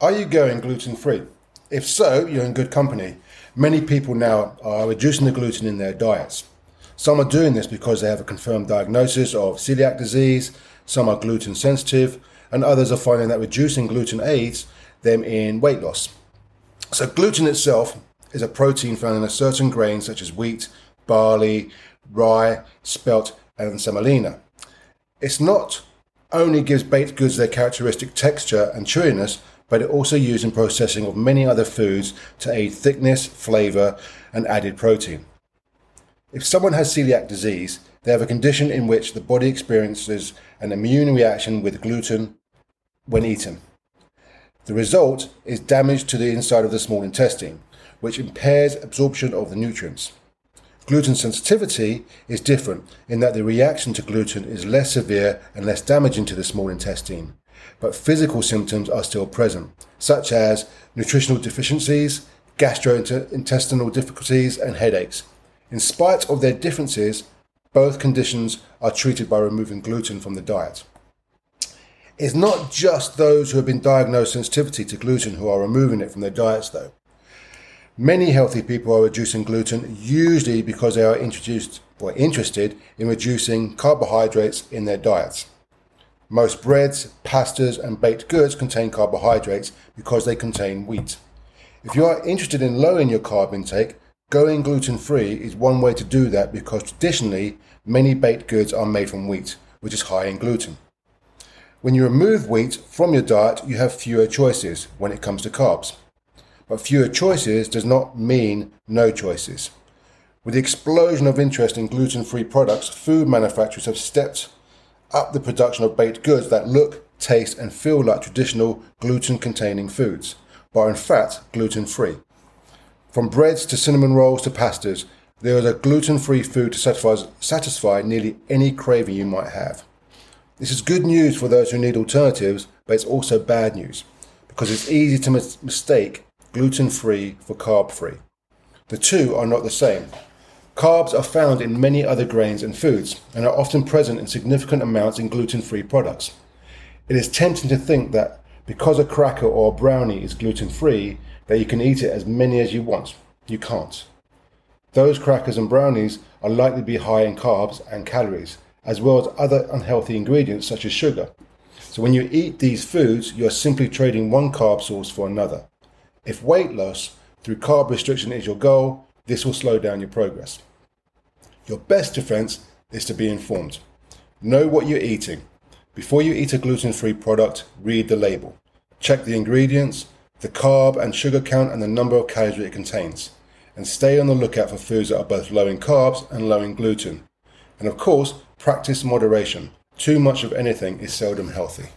Are you going gluten free? If so, you're in good company. Many people now are reducing the gluten in their diets. Some are doing this because they have a confirmed diagnosis of celiac disease, some are gluten sensitive, and others are finding that reducing gluten aids them in weight loss. So, gluten itself is a protein found in a certain grain such as wheat, barley, rye, spelt, and semolina. It's not only gives baked goods their characteristic texture and chewiness, but it also used in processing of many other foods to aid thickness, flavour, and added protein. If someone has celiac disease, they have a condition in which the body experiences an immune reaction with gluten when eaten. The result is damage to the inside of the small intestine, which impairs absorption of the nutrients. Gluten sensitivity is different in that the reaction to gluten is less severe and less damaging to the small intestine, but physical symptoms are still present, such as nutritional deficiencies, gastrointestinal difficulties, and headaches. In spite of their differences, both conditions are treated by removing gluten from the diet. It's not just those who have been diagnosed sensitivity to gluten who are removing it from their diets, though. Many healthy people are reducing gluten, usually because they are introduced or interested in reducing carbohydrates in their diets. Most breads, pastas, and baked goods contain carbohydrates because they contain wheat. If you are interested in lowering your carb intake, going gluten free is one way to do that because traditionally many baked goods are made from wheat, which is high in gluten. When you remove wheat from your diet, you have fewer choices when it comes to carbs. But fewer choices does not mean no choices. With the explosion of interest in gluten free products, food manufacturers have stepped up the production of baked goods that look, taste, and feel like traditional gluten containing foods, but are in fact gluten free. From breads to cinnamon rolls to pastas, there is a gluten free food to satisfy, satisfy nearly any craving you might have. This is good news for those who need alternatives, but it's also bad news because it's easy to mis- mistake gluten free for carb free. The two are not the same. Carbs are found in many other grains and foods and are often present in significant amounts in gluten free products. It is tempting to think that because a cracker or a brownie is gluten free, that you can eat it as many as you want. You can't. Those crackers and brownies are likely to be high in carbs and calories, as well as other unhealthy ingredients such as sugar. So when you eat these foods, you are simply trading one carb source for another. If weight loss through carb restriction is your goal, this will slow down your progress. Your best defense is to be informed. Know what you're eating. Before you eat a gluten free product, read the label. Check the ingredients, the carb and sugar count, and the number of calories it contains. And stay on the lookout for foods that are both low in carbs and low in gluten. And of course, practice moderation. Too much of anything is seldom healthy.